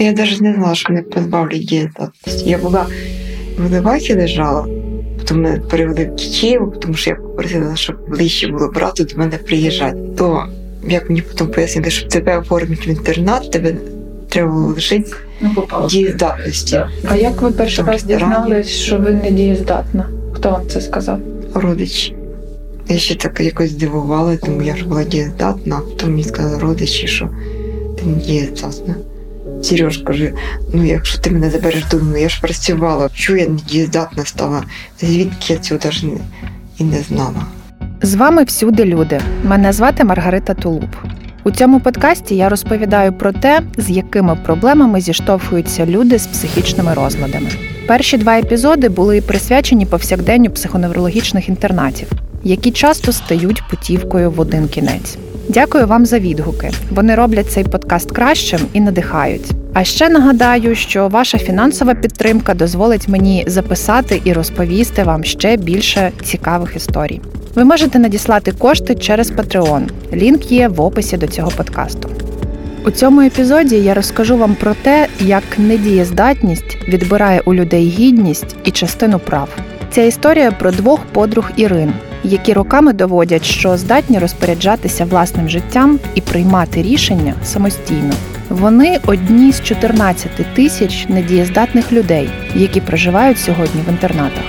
Я навіть не знала, що мене позбавлять дієздатності. Я була в Левакі лежала, потім мене перевели в Київ, тому що я попросила, щоб ближче було брату до мене приїжджати. То як мені потім пояснили, щоб тебе оформити в інтернат, тебе треба було лишити дієздатності. А як ви перший раз дізнались, що ви не дієздатна? Хто вам це сказав? Родичі. Я ще так якось здивувала, тому я ж була дієздатна, а потім мені сказали родичі, що ти не дієздатна. Сереж каже, ну якщо ти мене забереш додому, я ж працювала, чого я не дієздатна стала? Звідки я цього не, і не знала. З вами всюди люди. Мене звати Маргарита Тулуб. У цьому подкасті я розповідаю про те, з якими проблемами зіштовхуються люди з психічними розладами. Перші два епізоди були присвячені повсякденню психоневрологічних інтернатів, які часто стають путівкою в один кінець. Дякую вам за відгуки. Вони роблять цей подкаст кращим і надихають. А ще нагадаю, що ваша фінансова підтримка дозволить мені записати і розповісти вам ще більше цікавих історій. Ви можете надіслати кошти через Patreon. Лінк є в описі до цього подкасту. У цьому епізоді я розкажу вам про те, як недієздатність відбирає у людей гідність і частину прав. Ця історія про двох подруг Ірин, які роками доводять, що здатні розпоряджатися власним життям і приймати рішення самостійно. Вони одні з 14 тисяч недієздатних людей, які проживають сьогодні в інтернатах.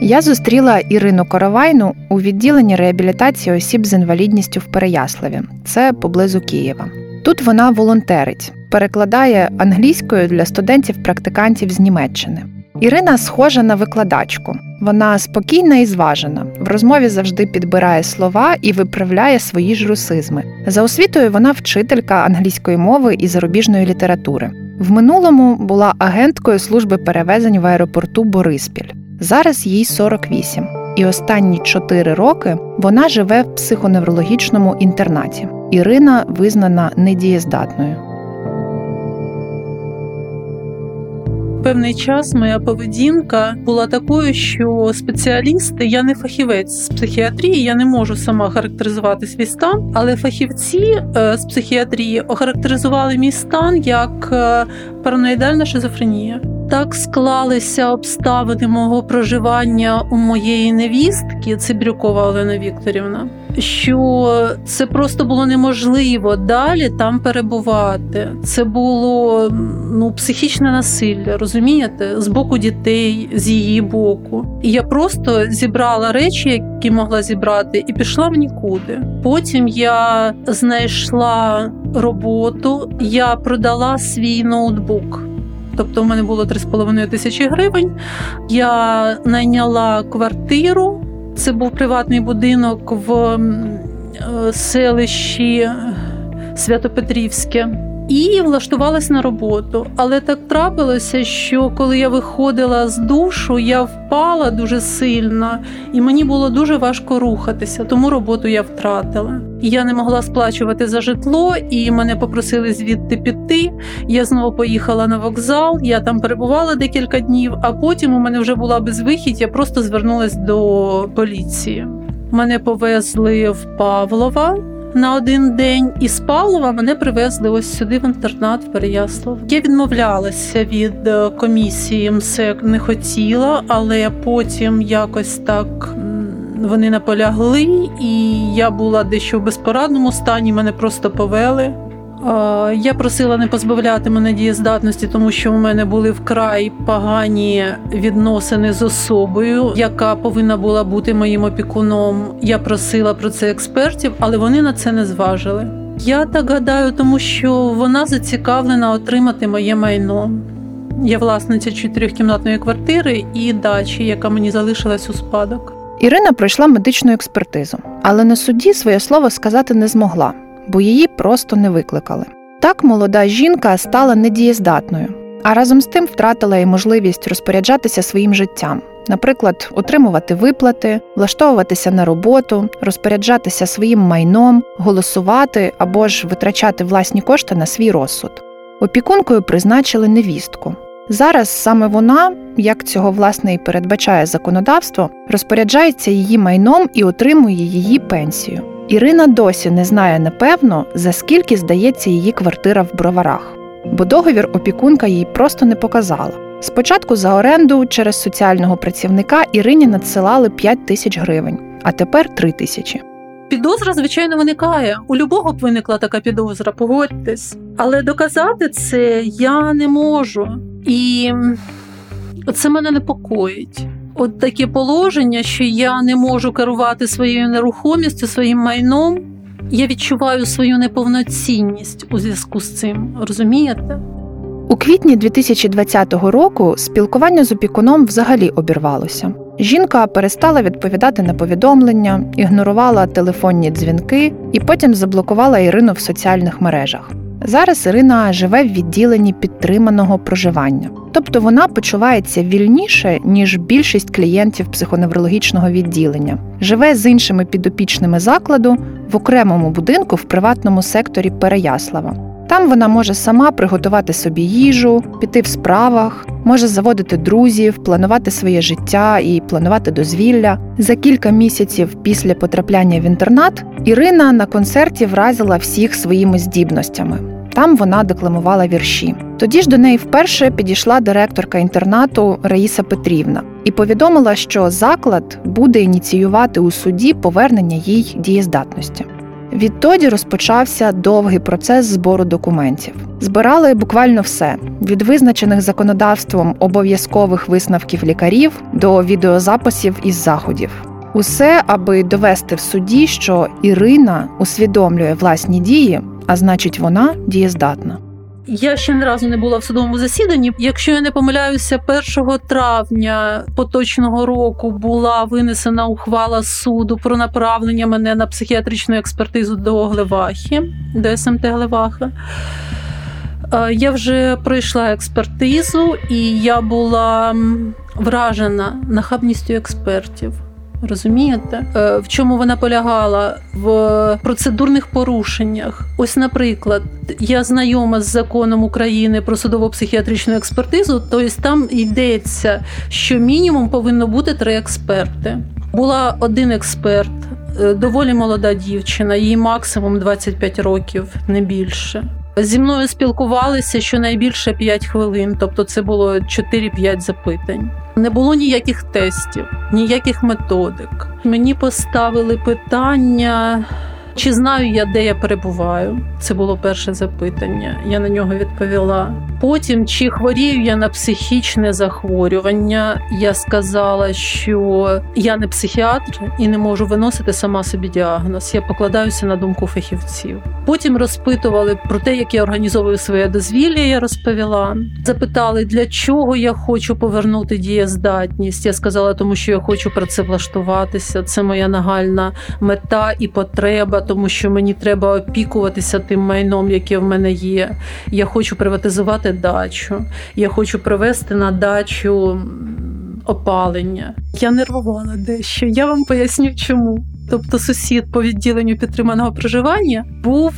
Я зустріла Ірину Коровайну у відділенні реабілітації осіб з інвалідністю в Переяславі. Це поблизу Києва. Тут вона волонтерить, перекладає англійською для студентів-практикантів з Німеччини. Ірина схожа на викладачку. Вона спокійна і зважена. В розмові завжди підбирає слова і виправляє свої ж русизми. За освітою вона вчителька англійської мови і зарубіжної літератури. В минулому була агенткою служби перевезень в аеропорту Бориспіль. Зараз їй 48. І останні 4 роки вона живе в психоневрологічному інтернаті. Ірина визнана недієздатною. Певний час моя поведінка була такою, що спеціалісти, я не фахівець з психіатрії, я не можу сама характеризувати свій стан, але фахівці е, з психіатрії охарактеризували мій стан як е, параноїдальна шизофренія. Так склалися обставини мого проживання у моєї невістки, Цибрюкова Олена Вікторівна, що це просто було неможливо далі там перебувати. Це було ну, психічне насилля, розумієте, з боку дітей, з її боку. І я просто зібрала речі, які могла зібрати, і пішла в нікуди. Потім я знайшла роботу, я продала свій ноутбук. Тобто, у мене було 3,5 тисячі гривень. Я найняла квартиру. Це був приватний будинок в е, селищі Святопетрівське. І влаштувалась на роботу. Але так трапилося, що коли я виходила з душу, я впала дуже сильно, і мені було дуже важко рухатися, тому роботу я втратила. Я не могла сплачувати за житло, і мене попросили звідти піти. Я знову поїхала на вокзал. Я там перебувала декілька днів, а потім у мене вже була безвихідь. Я просто звернулась до поліції. Мене повезли в Павлова на один день, і з Павлова мене привезли ось сюди в інтернат в Переяслав. Я відмовлялася від е, комісії МСЕК, не хотіла, але потім якось так. Вони наполягли, і я була дещо в безпорадному стані. Мене просто повели. Я просила не позбавляти мене дієздатності, тому що у мене були вкрай погані відносини з особою, яка повинна була бути моїм опікуном. Я просила про це експертів, але вони на це не зважили. Я так гадаю, тому що вона зацікавлена отримати моє майно. Я власниця чотирьохкімнатної квартири і дачі, яка мені залишилась у спадок. Ірина пройшла медичну експертизу, але на суді своє слово сказати не змогла, бо її просто не викликали. Так молода жінка стала недієздатною, а разом з тим втратила і можливість розпоряджатися своїм життям, наприклад, отримувати виплати, влаштовуватися на роботу, розпоряджатися своїм майном, голосувати або ж витрачати власні кошти на свій розсуд. Опікункою призначили невістку. Зараз саме вона, як цього власне і передбачає законодавство, розпоряджається її майном і отримує її пенсію. Ірина досі не знає напевно, за скільки здається її квартира в броварах, бо договір опікунка їй просто не показала. Спочатку за оренду через соціального працівника Ірині надсилали 5 тисяч гривень, а тепер 3 тисячі. Підозра, звичайно, виникає. У любого б виникла така підозра, погодьтесь. Але доказати це я не можу. І це мене непокоїть. От таке положення, що я не можу керувати своєю нерухомістю, своїм майном. Я відчуваю свою неповноцінність у зв'язку з цим. Розумієте? У квітні 2020 року спілкування з опікуном взагалі обірвалося. Жінка перестала відповідати на повідомлення, ігнорувала телефонні дзвінки і потім заблокувала Ірину в соціальних мережах. Зараз Ірина живе в відділенні підтриманого проживання, тобто вона почувається вільніше ніж більшість клієнтів психоневрологічного відділення, живе з іншими підопічними закладу в окремому будинку в приватному секторі Переяслава. Там вона може сама приготувати собі їжу, піти в справах, може заводити друзів, планувати своє життя і планувати дозвілля. За кілька місяців після потрапляння в інтернат Ірина на концерті вразила всіх своїми здібностями. Там вона декламувала вірші. Тоді ж до неї вперше підійшла директорка інтернату Раїса Петрівна і повідомила, що заклад буде ініціювати у суді повернення їй дієздатності. Відтоді розпочався довгий процес збору документів. Збирали буквально все: від визначених законодавством обов'язкових висновків лікарів до відеозаписів із заходів. Усе, аби довести в суді, що Ірина усвідомлює власні дії, а значить, вона дієздатна. Я ще не разу не була в судовому засіданні. Якщо я не помиляюся, 1 травня поточного року була винесена ухвала суду про направлення мене на психіатричну експертизу до Глевахи, до СМТ Глеваха. Е, я вже пройшла експертизу, і я була вражена нахабністю експертів. Розумієте, е, в чому вона полягала в процедурних порушеннях? Ось, наприклад, я знайома з законом України про судово-психіатричну експертизу, тобто там йдеться, що мінімум повинно бути три експерти. Була один експерт, е, доволі молода дівчина, їй максимум 25 років, не більше. Зі мною спілкувалися щонайбільше 5 хвилин, тобто це було 4-5 запитань. Не було ніяких тестів, ніяких методик. Мені поставили питання. Чи знаю я, де я перебуваю? Це було перше запитання. Я на нього відповіла. Потім, чи хворію я на психічне захворювання, я сказала, що я не психіатр і не можу виносити сама собі діагноз. Я покладаюся на думку фахівців. Потім розпитували про те, як я організовую своє дозвілля. Я розповіла. Запитали, для чого я хочу повернути дієздатність. Я сказала, тому що я хочу працевлаштуватися. Це моя нагальна мета і потреба, тому що мені треба опікуватися тим майном, яке в мене є. Я хочу приватизувати дачу. Я хочу привезти на дачу опалення. Я нервувала дещо. Я вам поясню, чому. Тобто, сусід по відділенню підтриманого проживання був.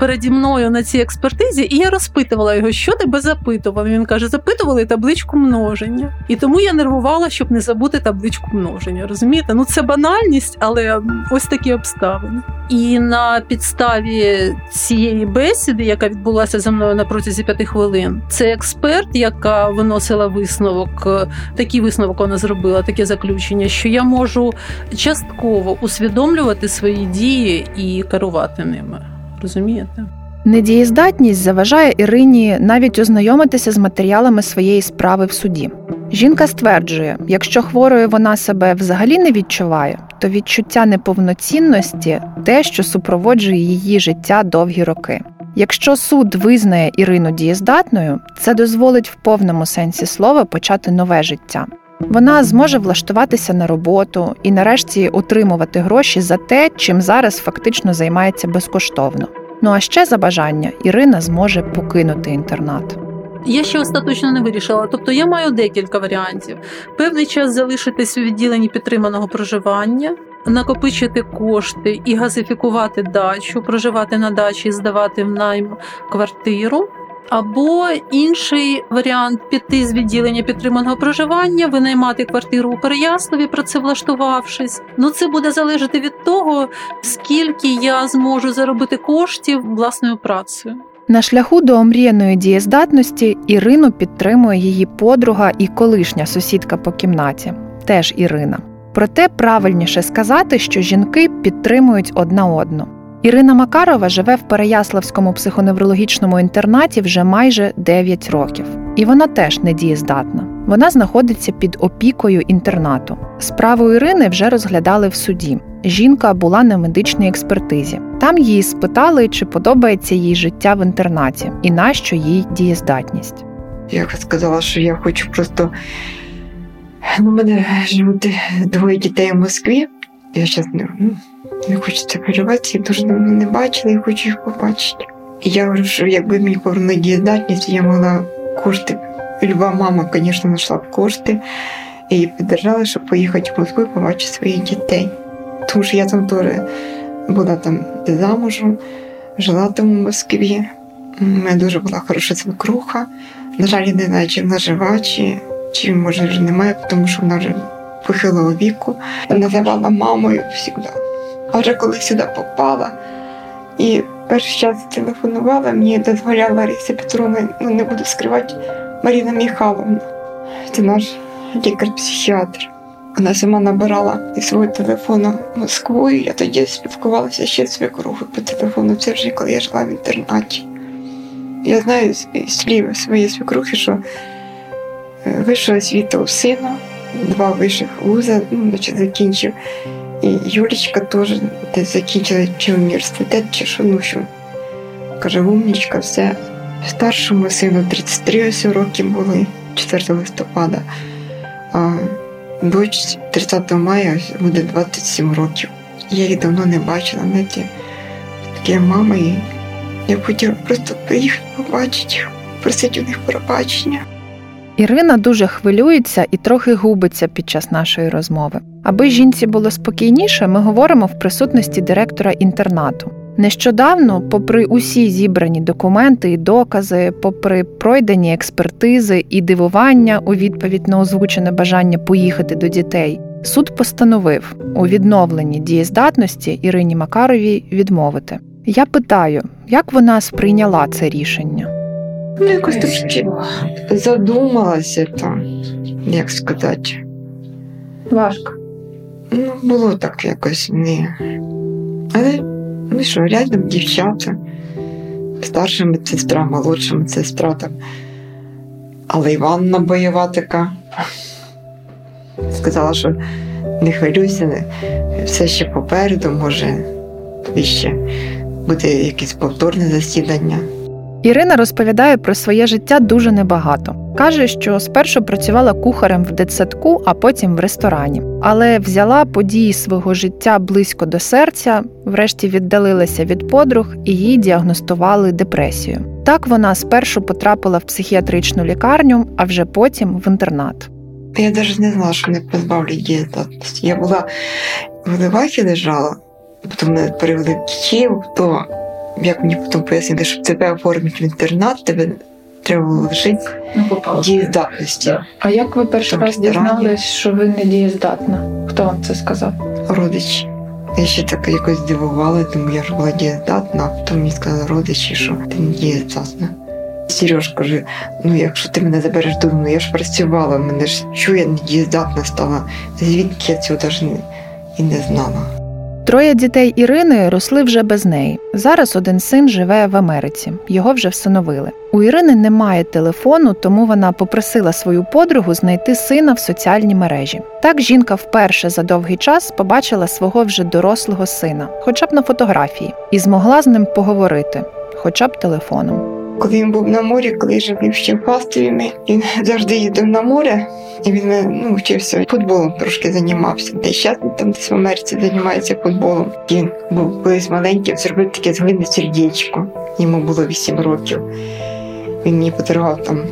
Переді мною на цій експертизі, і я розпитувала його, що тебе запитував. Він каже, запитували табличку множення. І тому я нервувала, щоб не забути табличку множення. Розумієте? Ну це банальність, але ось такі обставини. І на підставі цієї бесіди, яка відбулася за мною на протязі п'яти хвилин, це експерт, яка виносила висновок, такий висновок вона зробила, таке заключення, що я можу частково усвідомлювати свої дії і керувати ними. Розумієте? Недієздатність заважає Ірині навіть ознайомитися з матеріалами своєї справи в суді. Жінка стверджує, якщо хворою вона себе взагалі не відчуває, то відчуття неповноцінності те, що супроводжує її життя довгі роки. Якщо суд визнає Ірину дієздатною, це дозволить в повному сенсі слова почати нове життя. Вона зможе влаштуватися на роботу і, нарешті, отримувати гроші за те, чим зараз фактично займається безкоштовно. Ну а ще за бажання Ірина зможе покинути інтернат. Я ще остаточно не вирішила. Тобто я маю декілька варіантів: певний час залишитись у відділенні підтриманого проживання, накопичити кошти і газифікувати дачу, проживати на дачі, здавати в найм квартиру. Або інший варіант піти з відділення підтриманого проживання, винаймати квартиру у Переяславі, працевлаштувавшись. Ну це буде залежати від того, скільки я зможу заробити коштів власною працею. На шляху до омріяної дієздатності Ірину підтримує її подруга і колишня сусідка по кімнаті, теж Ірина. Проте правильніше сказати, що жінки підтримують одна одну. Ірина Макарова живе в Переяславському психоневрологічному інтернаті вже майже 9 років, і вона теж недієздатна. Вона знаходиться під опікою інтернату. Справу Ірини вже розглядали в суді. Жінка була на медичній експертизі. Там її спитали, чи подобається їй життя в інтернаті і нащо їй дієздатність. Я сказала, що я хочу просто. Ну, у мене живуть двоє дітей в Москві. Я зараз не, ну, не це хвилюватися, я дуже давно не бачила і хочу їх побачити. І я говорю, що якби мені повернули дієздатність, я могла кошти. Люба мама, звісно, знайшла б кошти і піддержала, щоб поїхати в Москву і побачити своїх дітей. Тому що я там теж була там замужем, жила там у Москві. У мене дуже була хороша свекруха. На жаль, не знаю, чи вона жива, чи, чи може вже немає, тому що вона вже похилого віку. Називала мамою завжди. А вже коли сюди попала і перший час телефонувала, мені дозволяла Лариса Петровна, ну не буду скривати, Маріна Михайловна. Це наш лікар-психіатр. Вона сама набирала із свого телефону Москву, і я тоді спілкувалася ще з свекрухою по телефону. Це вже коли я жила в інтернаті. Я знаю слів своєї свекрухи, що е, вища освіта у сина, два вищих вуза, ну, значить, закінчив. І Юлічка теж десь закінчила чи університет, чи ну що. Каже, умнічка, все. Старшому сину 33 ось роки були 4 листопада, а дочці 30 мая буде 27 років. Я їх давно не бачила, знаєте, таке мама, і я хотіла просто приїхати побачити просити у них пробачення. Ірина дуже хвилюється і трохи губиться під час нашої розмови. Аби жінці було спокійніше, ми говоримо в присутності директора інтернату. Нещодавно, попри усі зібрані документи і докази, попри пройдені експертизи і дивування у відповідь на озвучене бажання поїхати до дітей, суд постановив у відновленні дієздатності Ірині Макаровій відмовити. Я питаю, як вона сприйняла це рішення? Ну, якось трошки задумалася там, як сказати. Важко. Ну, було так якось не. Але ну що, рядом дівчата, старша медсестра, молодша медсестра там. Але Іванна бойова така. Сказала, що не хвилюйся, все ще попереду, може, тобі ще буде якесь повторне засідання. Ірина розповідає про своє життя дуже небагато. Каже, що спершу працювала кухарем в дитсадку, а потім в ресторані. Але взяла події свого життя близько до серця, врешті віддалилася від подруг і їй діагностували депресію. Так вона спершу потрапила в психіатричну лікарню, а вже потім в інтернат. Я навіть не знала, що мене позбавлять дієздатності. Я була в Левахі лежала, потім мене перевели в Київ, то як мені потім пояснили, щоб тебе оформити в інтернат, тебе треба було лишити Ну, дієздатності. А як ви перший раз дізнались, що ви не дієздатна? Хто вам це сказав? Родичі. Я ще так якось здивувала, тому я ж була дієздатна, а потім мені сказали родичі, що ти не дієздатна. Сереж каже, ну якщо ти мене забереш додому, я ж працювала, мене ж чого я не дієздатна стала, звідки я цього навіть і не знала. Троє дітей Ірини росли вже без неї. Зараз один син живе в Америці. Його вже всиновили. У Ірини немає телефону, тому вона попросила свою подругу знайти сина в соціальній мережі. Так жінка вперше за довгий час побачила свого вже дорослого сина, хоча б на фотографії, і змогла з ним поговорити, хоча б телефоном. Коли він був на морі, коли жив ще в Фастові, він завжди їздив на море, і він ну, вчився футболом трошки займався. Та й зараз він там десь в Америці займається футболом. Він був колись маленький, зробив таке з сердечко. Йому було 8 років. Він мені подарував там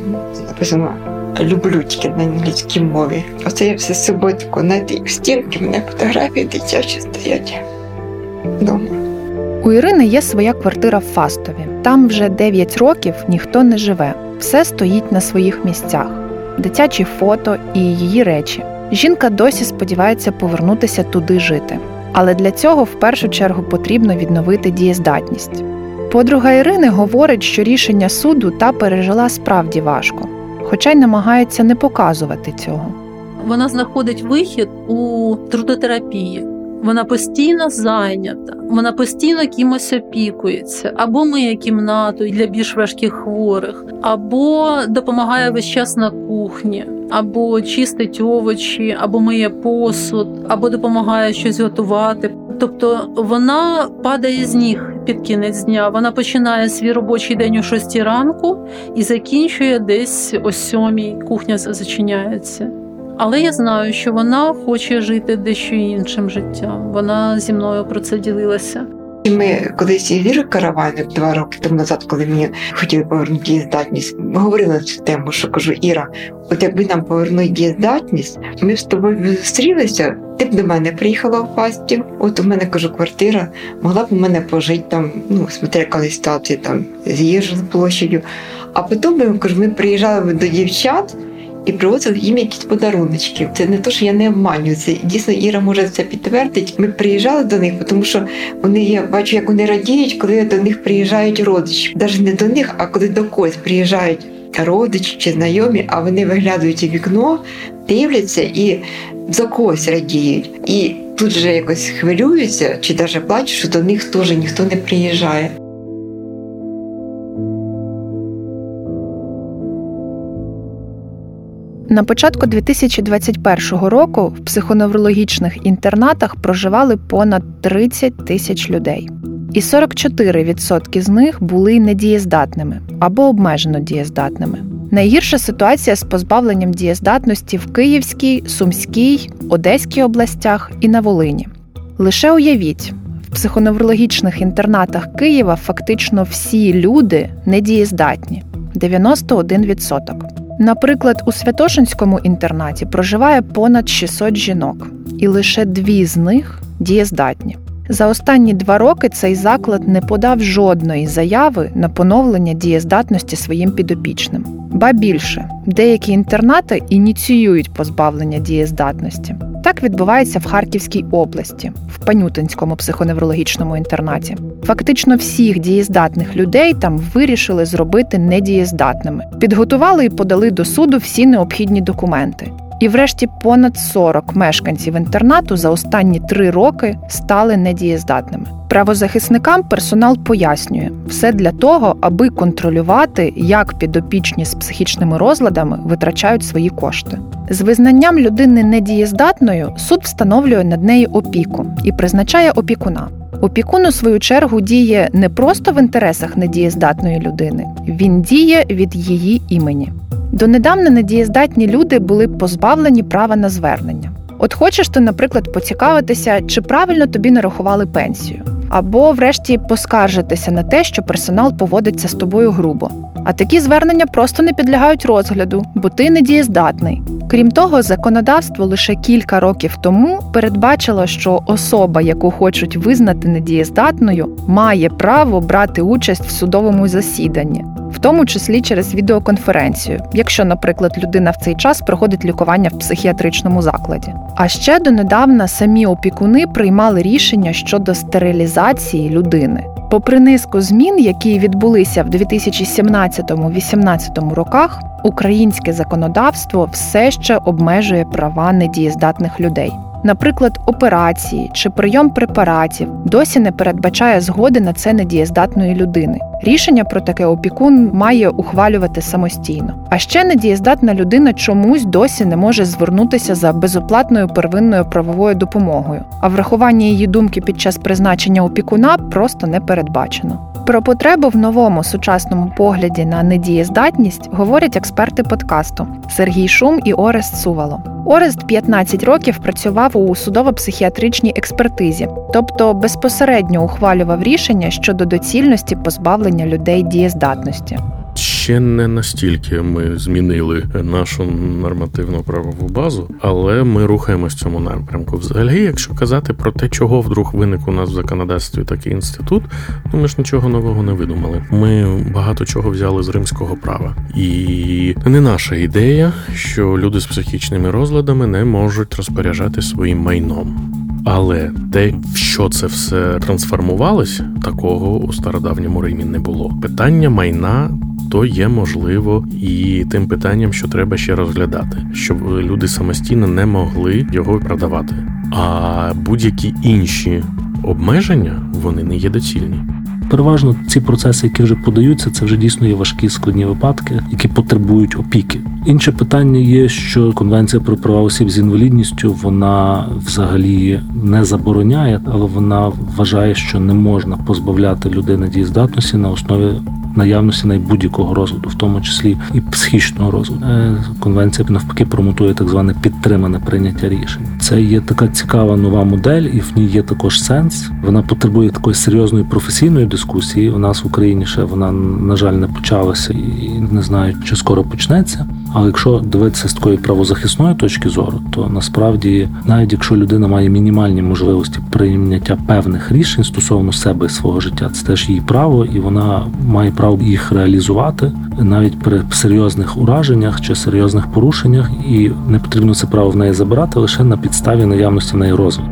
написано люблю тільки на англійській мові. Оце я все з собою тако, знаєте, як стінки, в мене фотографії дитячі стоять вдома. У Ірини є своя квартира в Фастові. Там вже 9 років ніхто не живе. Все стоїть на своїх місцях: дитячі фото і її речі. Жінка досі сподівається повернутися туди жити. Але для цього в першу чергу потрібно відновити дієздатність. Подруга Ірини говорить, що рішення суду та пережила справді важко, хоча й намагається не показувати цього. Вона знаходить вихід у трудотерапії. Вона постійно зайнята, вона постійно кимось опікується, або миє кімнату для більш важких хворих, або допомагає весь час на кухні, або чистить овочі, або миє посуд, або допомагає щось готувати. Тобто вона падає з ніг під кінець дня. Вона починає свій робочий день о 6 ранку і закінчує десь о 7 Кухня зачиняється. Але я знаю, що вона хоче жити дещо іншим життям. Вона зі мною про це ділилася. І Ми колись із Вірою Каравайник два роки тому назад, коли мені хотіли повернути дієздатність, говорили на цю тему, що кажу, Іра, от якби нам повернути дієздатність, ми з тобою зустрілися, ти б до мене приїхала в Фастів, от у мене кажу, квартира, могла б у мене пожити там, ну, смотря яка ситуація там з їжу з площадю. А потім ми кажу, ми приїжджали до дівчат і привозили їм якісь подаруночки. Це не то, що я не обманюю. Це дійсно Іра може це підтвердити. Ми приїжджали до них, тому що вони я бачу, як вони радіють, коли до них приїжджають родичі. Навіть не до них, а коли до когось приїжджають родичі чи знайомі, а вони виглядають у вікно, дивляться і за когось радіють. І тут же якось хвилюються чи навіть плачуть, що до них теж ніхто не приїжджає. На початку 2021 року в психоневрологічних інтернатах проживали понад 30 тисяч людей, і 44% з них були недієздатними або обмежено дієздатними. Найгірша ситуація з позбавленням дієздатності в Київській, Сумській, Одеській областях і на Волині. Лише уявіть, в психоневрологічних інтернатах Києва фактично всі люди недієздатні 91%. Наприклад, у Святошинському інтернаті проживає понад 600 жінок, і лише дві з них дієздатні. За останні два роки цей заклад не подав жодної заяви на поновлення дієздатності своїм підопічним. Ба більше, деякі інтернати ініціюють позбавлення дієздатності. Так відбувається в Харківській області, в Панютинському психоневрологічному інтернаті. Фактично всіх дієздатних людей там вирішили зробити недієздатними, підготували і подали до суду всі необхідні документи. І, врешті, понад 40 мешканців інтернату за останні три роки стали недієздатними. Правозахисникам персонал пояснює все для того, аби контролювати, як підопічні з психічними розладами витрачають свої кошти. З визнанням людини недієздатною суд встановлює над нею опіку і призначає опікуна. Опікун, у свою чергу, діє не просто в інтересах недієздатної людини, він діє від її імені. Донедавна недієздатні люди були позбавлені права на звернення. От хочеш ти, наприклад, поцікавитися, чи правильно тобі нарахували пенсію, або, врешті, поскаржитися на те, що персонал поводиться з тобою грубо. А такі звернення просто не підлягають розгляду, бо ти недієздатний. Крім того, законодавство лише кілька років тому передбачило, що особа, яку хочуть визнати недієздатною, має право брати участь в судовому засіданні, в тому числі через відеоконференцію, якщо, наприклад, людина в цей час проходить лікування в психіатричному закладі. А ще донедавна самі опікуни приймали рішення щодо стерилізації людини. Попри низку змін, які відбулися в 2017-18 роках, українське законодавство все ще обмежує права недієздатних людей. Наприклад, операції чи прийом препаратів досі не передбачає згоди на це недієздатної людини. Рішення про таке опікун має ухвалювати самостійно. А ще недієздатна людина чомусь досі не може звернутися за безоплатною первинною правовою допомогою, а врахування її думки під час призначення опікуна просто не передбачено. Про потребу в новому сучасному погляді на недієздатність говорять експерти подкасту Сергій Шум і Орест Сувало. Орест 15 років працював у судово-психіатричній експертизі, тобто безпосередньо ухвалював рішення щодо доцільності позбавлення людей дієздатності. Ще не настільки ми змінили нашу нормативну правову базу, але ми рухаємось в цьому напрямку. Взагалі, якщо казати про те, чого вдруг виник у нас в законодавстві такий інститут, ну ми ж нічого нового не видумали. Ми багато чого взяли з римського права, і не наша ідея, що люди з психічними розладами не можуть розпоряджати своїм майном. Але те, в що це все трансформувалося, такого у стародавньому Римі не було. Питання майна то є можливо і тим питанням, що треба ще розглядати, щоб люди самостійно не могли його продавати. А будь-які інші обмеження вони не є доцільні. Переважно ці процеси, які вже подаються, це вже дійсно є важкі складні випадки, які потребують опіки. Інше питання є, що конвенція про права осіб з інвалідністю вона взагалі не забороняє, але вона вважає, що не можна позбавляти людини дієздатності на основі наявності на будь-якого розладу, в тому числі і психічного розладу. Е, конвенція навпаки промотує так зване підтримане прийняття рішень. Це є така цікава нова модель, і в ній є також сенс. Вона потребує такої серйозної професійної дискусії. У нас в Україні ще вона на жаль не почалася і не знаю, чи скоро почнеться. Але якщо дивитися з такої правозахисної точки зору, то насправді, навіть якщо людина має мінімальні можливості прийняття певних рішень стосовно себе і свого життя, це теж її право, і вона має право їх реалізувати навіть при серйозних ураженнях чи серйозних порушеннях, і не потрібно це право в неї забирати лише на підставі наявності в неї розвитку.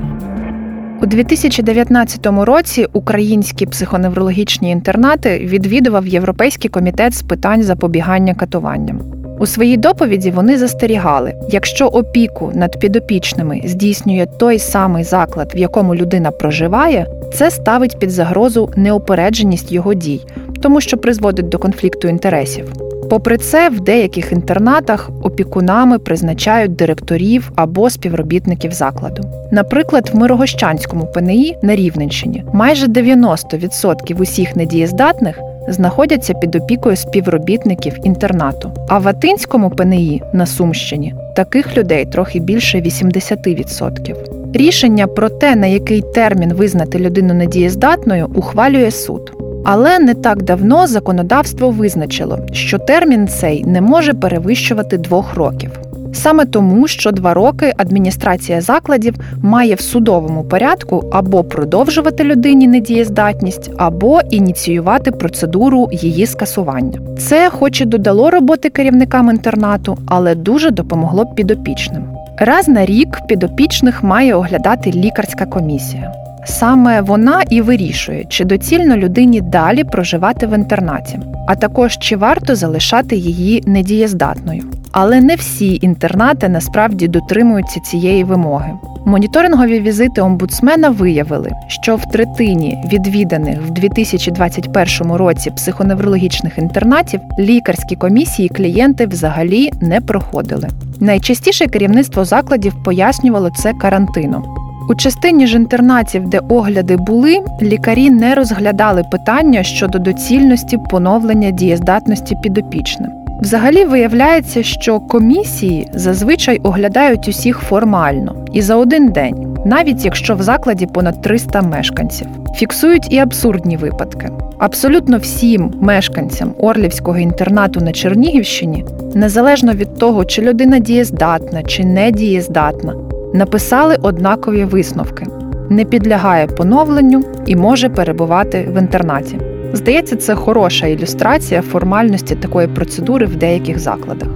У 2019 році українські психоневрологічні інтернати відвідував Європейський комітет з питань запобігання катуванням. У своїй доповіді вони застерігали, якщо опіку над підопічними здійснює той самий заклад, в якому людина проживає, це ставить під загрозу неопередженість його дій, тому що призводить до конфлікту інтересів. Попри це, в деяких інтернатах опікунами призначають директорів або співробітників закладу. Наприклад, в Мирогощанському ПНІ на Рівненщині майже 90% усіх недієздатних знаходяться під опікою співробітників інтернату. А в Атинському ПНІ на Сумщині таких людей трохи більше 80%. Рішення про те, на який термін визнати людину недієздатною, ухвалює суд. Але не так давно законодавство визначило, що термін цей не може перевищувати двох років. Саме тому, що два роки адміністрація закладів має в судовому порядку або продовжувати людині недієздатність, або ініціювати процедуру її скасування. Це, хоч і додало роботи керівникам інтернату, але дуже допомогло підопічним. Раз на рік підопічних має оглядати лікарська комісія. Саме вона і вирішує, чи доцільно людині далі проживати в інтернаті, а також чи варто залишати її недієздатною. Але не всі інтернати насправді дотримуються цієї вимоги. Моніторингові візити омбудсмена виявили, що в третині відвіданих в 2021 році психоневрологічних інтернатів лікарські комісії клієнти взагалі не проходили. Найчастіше керівництво закладів пояснювало це карантином. У частині ж інтернатів, де огляди були, лікарі не розглядали питання щодо доцільності поновлення дієздатності підопічним. Взагалі виявляється, що комісії зазвичай оглядають усіх формально і за один день, навіть якщо в закладі понад 300 мешканців. Фіксують і абсурдні випадки. Абсолютно всім мешканцям Орлівського інтернату на Чернігівщині, незалежно від того, чи людина дієздатна чи не дієздатна, написали однакові висновки: не підлягає поновленню і може перебувати в інтернаті. Здається, це хороша ілюстрація формальності такої процедури в деяких закладах.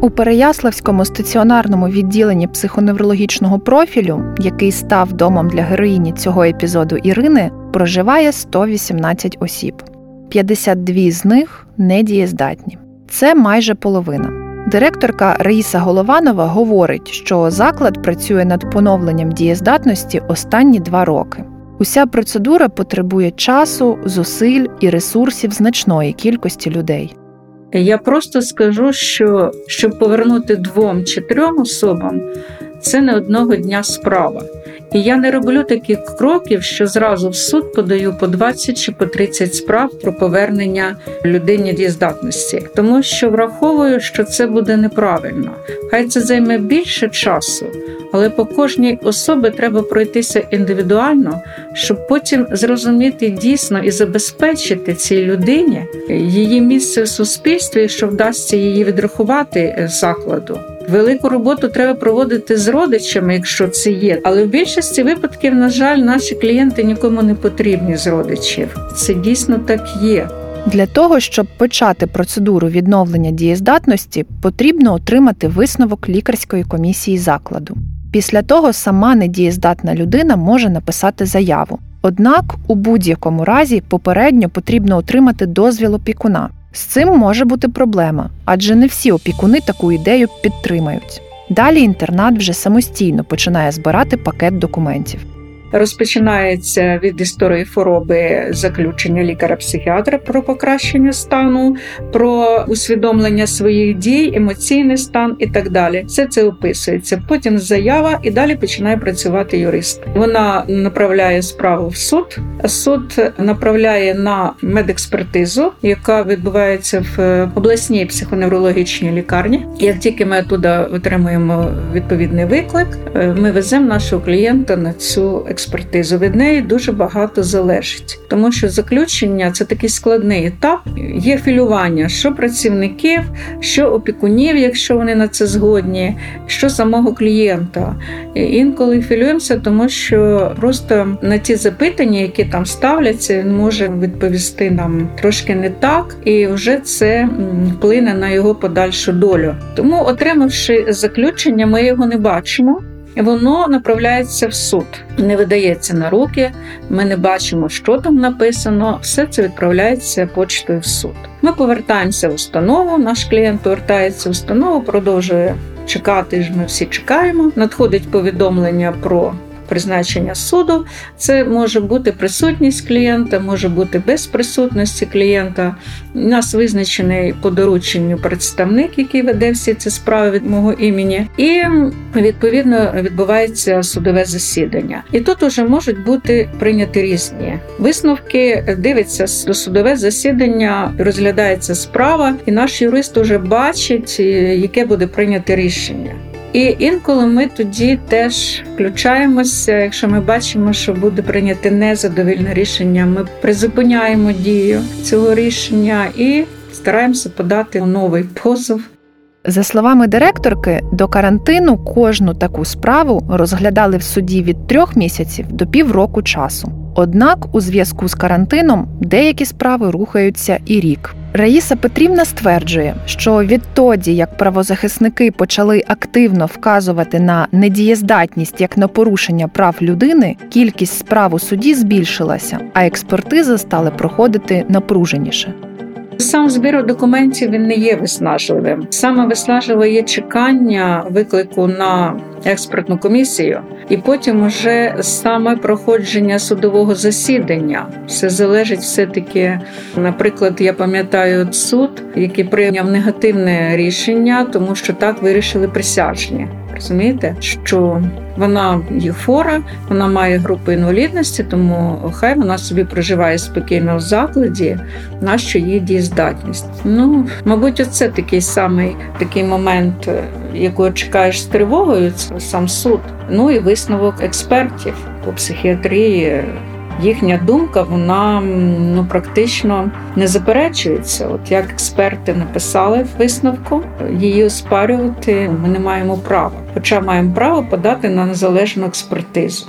У Переяславському стаціонарному відділенні психоневрологічного профілю, який став домом для героїні цього епізоду Ірини, проживає 118 осіб. 52 з них недієздатні. Це майже половина. Директорка Раїса Голованова говорить, що заклад працює над поновленням дієздатності останні два роки. Уся процедура потребує часу, зусиль і ресурсів значної кількості людей. Я просто скажу, що щоб повернути двом чи трьом особам, це не одного дня справа. І я не роблю таких кроків, що зразу в суд подаю по 20 чи по 30 справ про повернення людині дієздатності, тому що враховую, що це буде неправильно. Хай це займе більше часу, але по кожній особі треба пройтися індивідуально, щоб потім зрозуміти дійсно і забезпечити цій людині її місце в суспільстві, що вдасться її відрахувати з закладу. Велику роботу треба проводити з родичами, якщо це є. Але в більшості випадків, на жаль, наші клієнти нікому не потрібні з родичів. Це дійсно так є. Для того, щоб почати процедуру відновлення дієздатності, потрібно отримати висновок лікарської комісії закладу. Після того сама недієздатна людина може написати заяву. Однак у будь-якому разі попередньо потрібно отримати дозвіл опікуна. З цим може бути проблема, адже не всі опікуни таку ідею підтримають. Далі інтернат вже самостійно починає збирати пакет документів. Розпочинається від історії хвороби заключення лікаря-психіатра про покращення стану, про усвідомлення своїх дій, емоційний стан і так далі. Все це описується. Потім заява і далі починає працювати юрист. Вона направляє справу в суд. Суд направляє на медекспертизу, яка відбувається в обласній психоневрологічній лікарні. Як тільки ми туди отримуємо відповідний виклик, ми веземо нашого клієнта на цю експертизу експертизу. Від неї дуже багато залежить, тому що заключення це такий складний етап. Є філювання, що працівників, що опікунів, якщо вони на це згодні, що самого клієнта. Інколи філюємося, тому що просто на ті запитання, які там ставляться, він може відповісти нам трошки не так, і вже це вплине на його подальшу долю. Тому, отримавши заключення, ми його не бачимо воно направляється в суд, не видається на руки. Ми не бачимо, що там написано. Все це відправляється почтою в суд. Ми повертаємося в установу. Наш клієнт повертається в установу, продовжує чекати. Ми всі чекаємо. Надходить повідомлення про призначення суду. Це може бути присутність клієнта, може бути без присутності клієнта. У нас визначений по дорученню представник, який веде всі ці справи від мого імені, і відповідно відбувається судове засідання. І тут уже можуть бути прийняті різні висновки. Дивиться до судове засідання, розглядається справа, і наш юрист уже бачить, яке буде прийняте рішення. І інколи ми тоді теж включаємося. Якщо ми бачимо, що буде прийняте незадовільне рішення, ми призупиняємо дію цього рішення і стараємося подати новий позов. За словами директорки, до карантину кожну таку справу розглядали в суді від трьох місяців до півроку часу. Однак, у зв'язку з карантином деякі справи рухаються і рік. Раїса Петрівна стверджує, що відтоді, як правозахисники почали активно вказувати на недієздатність як на порушення прав людини, кількість справ у суді збільшилася, а експертизи стали проходити напруженіше. Сам збір документів він не є виснажливим. Саме виснажливе є чекання виклику на експертну комісію, і потім уже саме проходження судового засідання. Все залежить все-таки. Наприклад, я пам'ятаю суд, який прийняв негативне рішення, тому що так вирішили присяжні. Розумієте, що вона є хвора, вона має групу інвалідності, тому хай вона собі проживає спокійно в закладі, нащо її дієздатність. Ну, мабуть, оце такий самий такий момент, якого чекаєш з тривогою. Це сам суд. Ну і висновок експертів по психіатрії їхня думка вона ну практично не заперечується. От як експерти написали в висновку, її оспарювати ми не маємо права, хоча маємо право подати на незалежну експертизу.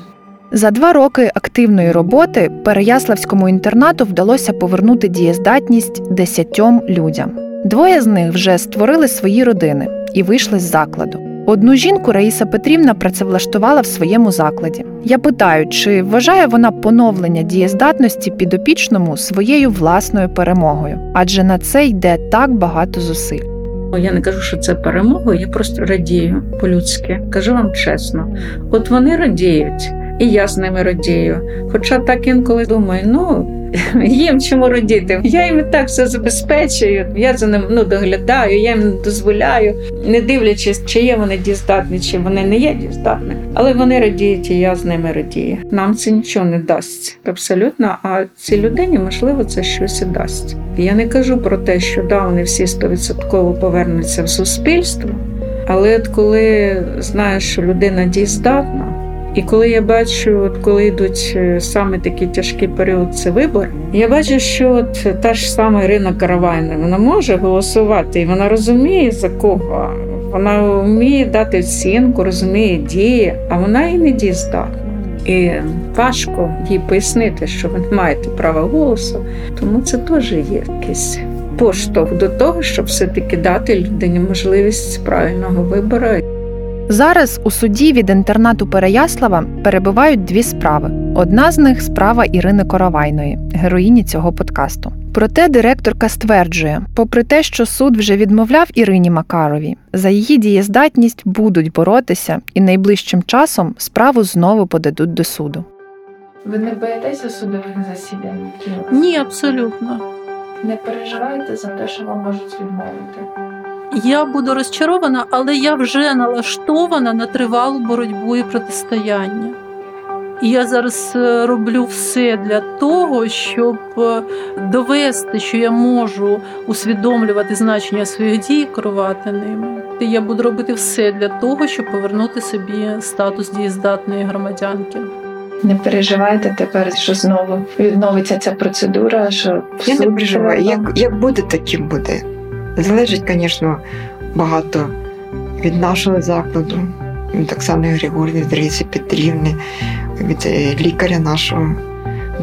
За два роки активної роботи Переяславському інтернату вдалося повернути дієздатність десятьом людям. Двоє з них вже створили свої родини і вийшли з закладу. Одну жінку Раїса Петрівна працевлаштувала в своєму закладі. Я питаю, чи вважає вона поновлення дієздатності підопічному своєю власною перемогою, адже на це йде так багато зусиль. Я не кажу, що це перемога, я просто радію по-людськи. Кажу вам чесно, от вони радіють, і я з ними радію. Хоча так інколи думаю, ну. їм чому родити. Я їм і так все забезпечую. Я за ним ну, доглядаю, я їм дозволяю, не дивлячись, чи є вони діздатні, чи вони не є діздатні. Але вони радіють, і я з ними радію. Нам це нічого не дасть абсолютно. А цій людині можливо це щось і дасть. Я не кажу про те, що да, вони всі стовідсотково повернуться в суспільство. Але от коли знаєш, що людина дієздатна, і коли я бачу, от коли йдуть е, саме такі тяжкі період, це вибор, я бачу, що от та ж сама Ірина Каравайна вона може голосувати, і вона розуміє за кого. Вона вміє дати оцінку, розуміє дії, а вона і не дієздатна. І важко їй пояснити, що ви не маєте права голосу, тому це теж є якийсь поштовх до того, щоб все-таки дати людині можливість правильного вибору. Зараз у суді від інтернату Переяслава перебувають дві справи. Одна з них справа Ірини Коровайної, героїні цього подкасту. Проте директорка стверджує, попри те, що суд вже відмовляв Ірині Макарові, за її дієздатність будуть боротися і найближчим часом справу знову подадуть до суду. Ви не боїтеся судових засідань? Ні, абсолютно. Не переживаєте за те, що вам можуть відмовити? Я буду розчарована, але я вже налаштована на тривалу боротьбу і протистояння. І я зараз е, роблю все для того, щоб е, довести, що я можу усвідомлювати значення своїх дій, і керувати ними. І я буду робити все для того, щоб повернути собі статус дієздатної громадянки. Не переживаєте тепер, що знову відновиться ця процедура, що Я не переживаю. Як, як буде, таким буде. Залежить, звісно, багато від нашого закладу, від Оксани Григорівни, від Раїси Петрівни, від е, лікаря нашого.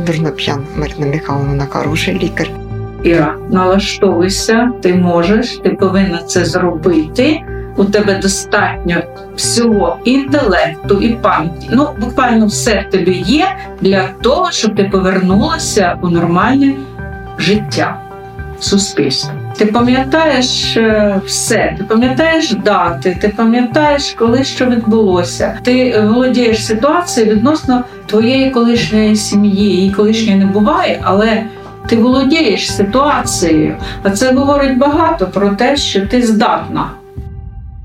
Дурноп'ян Марина Михайловна, вона хороший лікар. Іра, налаштовуйся, ти можеш, ти повинна це зробити. У тебе достатньо всього інтелекту і пам'яті. Ну, буквально все в тобі є для того, щоб ти повернулася у нормальне життя суспільства. Ти пам'ятаєш е, все, ти пам'ятаєш дати, ти пам'ятаєш, коли що відбулося. Ти е, володієш ситуацією відносно твоєї колишньої сім'ї. Її колишньої не буває, але ти володієш ситуацією. А це говорить багато про те, що ти здатна.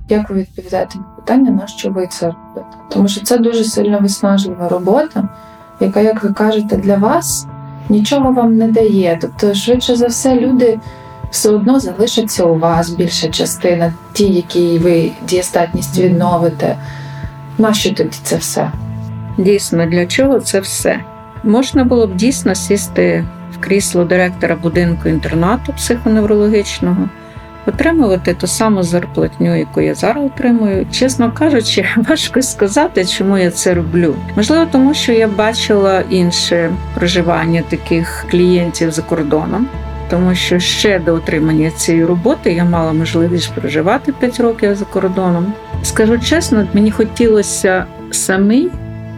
Як ви відповідаєте на питання, на що ви це робите? Тому що це дуже сильно виснажлива робота, яка, як ви кажете, для вас нічого вам не дає. Тобто, швидше за все, люди все одно залишаться у вас більша частина, ті, які ви дієстатність відновите. Нащо тоді це все? Дійсно, для чого це все? Можна було б дійсно сісти в крісло директора будинку інтернату психоневрологічного, отримувати ту саму зарплатню, яку я зараз отримую. Чесно кажучи, важко сказати, чому я це роблю. Можливо, тому що я бачила інше проживання таких клієнтів за кордоном. Тому що ще до отримання цієї роботи я мала можливість проживати 5 років за кордоном. Скажу чесно, мені хотілося самій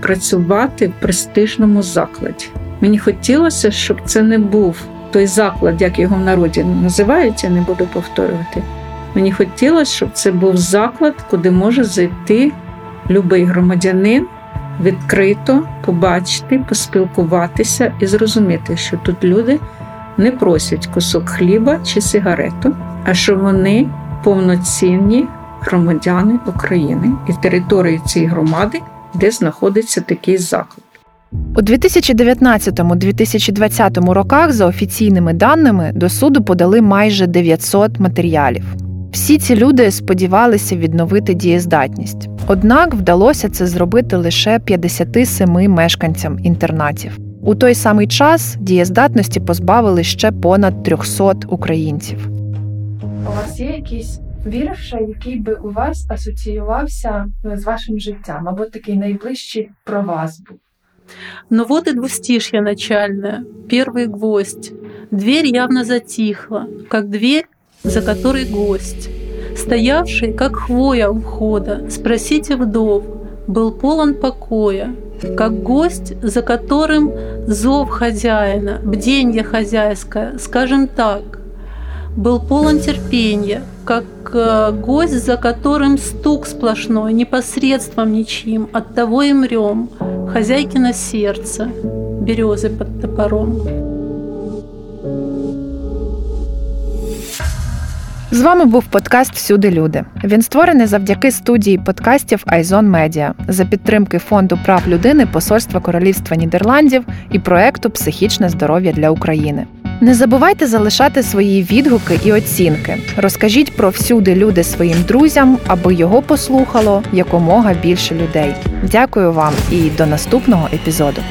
працювати в престижному закладі. Мені хотілося, щоб це не був той заклад, як його в народі називають, не буду повторювати. Мені хотілося, щоб це був заклад, куди може зайти будь-який громадянин, відкрито побачити, поспілкуватися і зрозуміти, що тут люди не просять кусок хліба чи сигарету, а що вони повноцінні громадяни України і території цієї громади, де знаходиться такий заклад. У 2019-2020 роках, за офіційними даними, до суду подали майже 900 матеріалів. Всі ці люди сподівалися відновити дієздатність. Однак вдалося це зробити лише 57 мешканцям інтернатів. У той самий час дієздатності позбавили ще понад 300 українців. У вас є якийсь вірш, який би у вас асоціювався з вашим життям, або такий найближчий про вас був? Но вот и двустишье начальное, первый гвоздь. Дверь явно затихла, как дверь, за которой гость. Стоявший, как хвоя у входа, спросите вдов, был полон покоя, как гость, за которым зов хозяина, бденье хозяйское, скажем так, был полон терпения, как э, гость, за которым стук сплошной, непосредством ничьим, от того и мрем, хозяйкино сердце, березы под топором. З вами був подкаст Всюди люди. Він створений завдяки студії подкастів Айзон Медіа за підтримки фонду прав людини Посольства Королівства Нідерландів і проекту Психічне здоров'я для України. Не забувайте залишати свої відгуки і оцінки. Розкажіть про всюди люди своїм друзям, аби його послухало якомога більше людей. Дякую вам і до наступного епізоду.